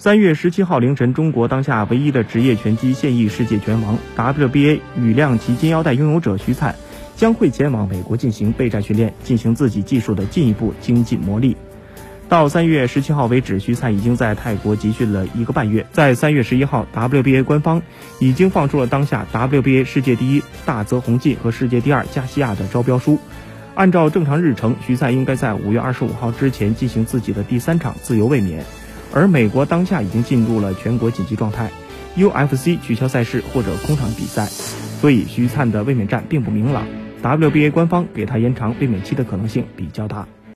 三月十七号凌晨，中国当下唯一的职业拳击现役世界拳王 WBA 羽量级金腰带拥有者徐灿，将会前往美国进行备战训练，进行自己技术的进一步精进磨砺。到三月十七号为止，徐灿已经在泰国集训了一个半月。在三月十一号，WBA 官方已经放出了当下 WBA 世界第一大泽宏进和世界第二加西亚的招标书。按照正常日程，徐灿应该在五月二十五号之前进行自己的第三场自由卫冕。而美国当下已经进入了全国紧急状态，UFC 取消赛事或者空场比赛，所以徐灿的卫冕战并不明朗。WBA 官方给他延长卫冕期的可能性比较大。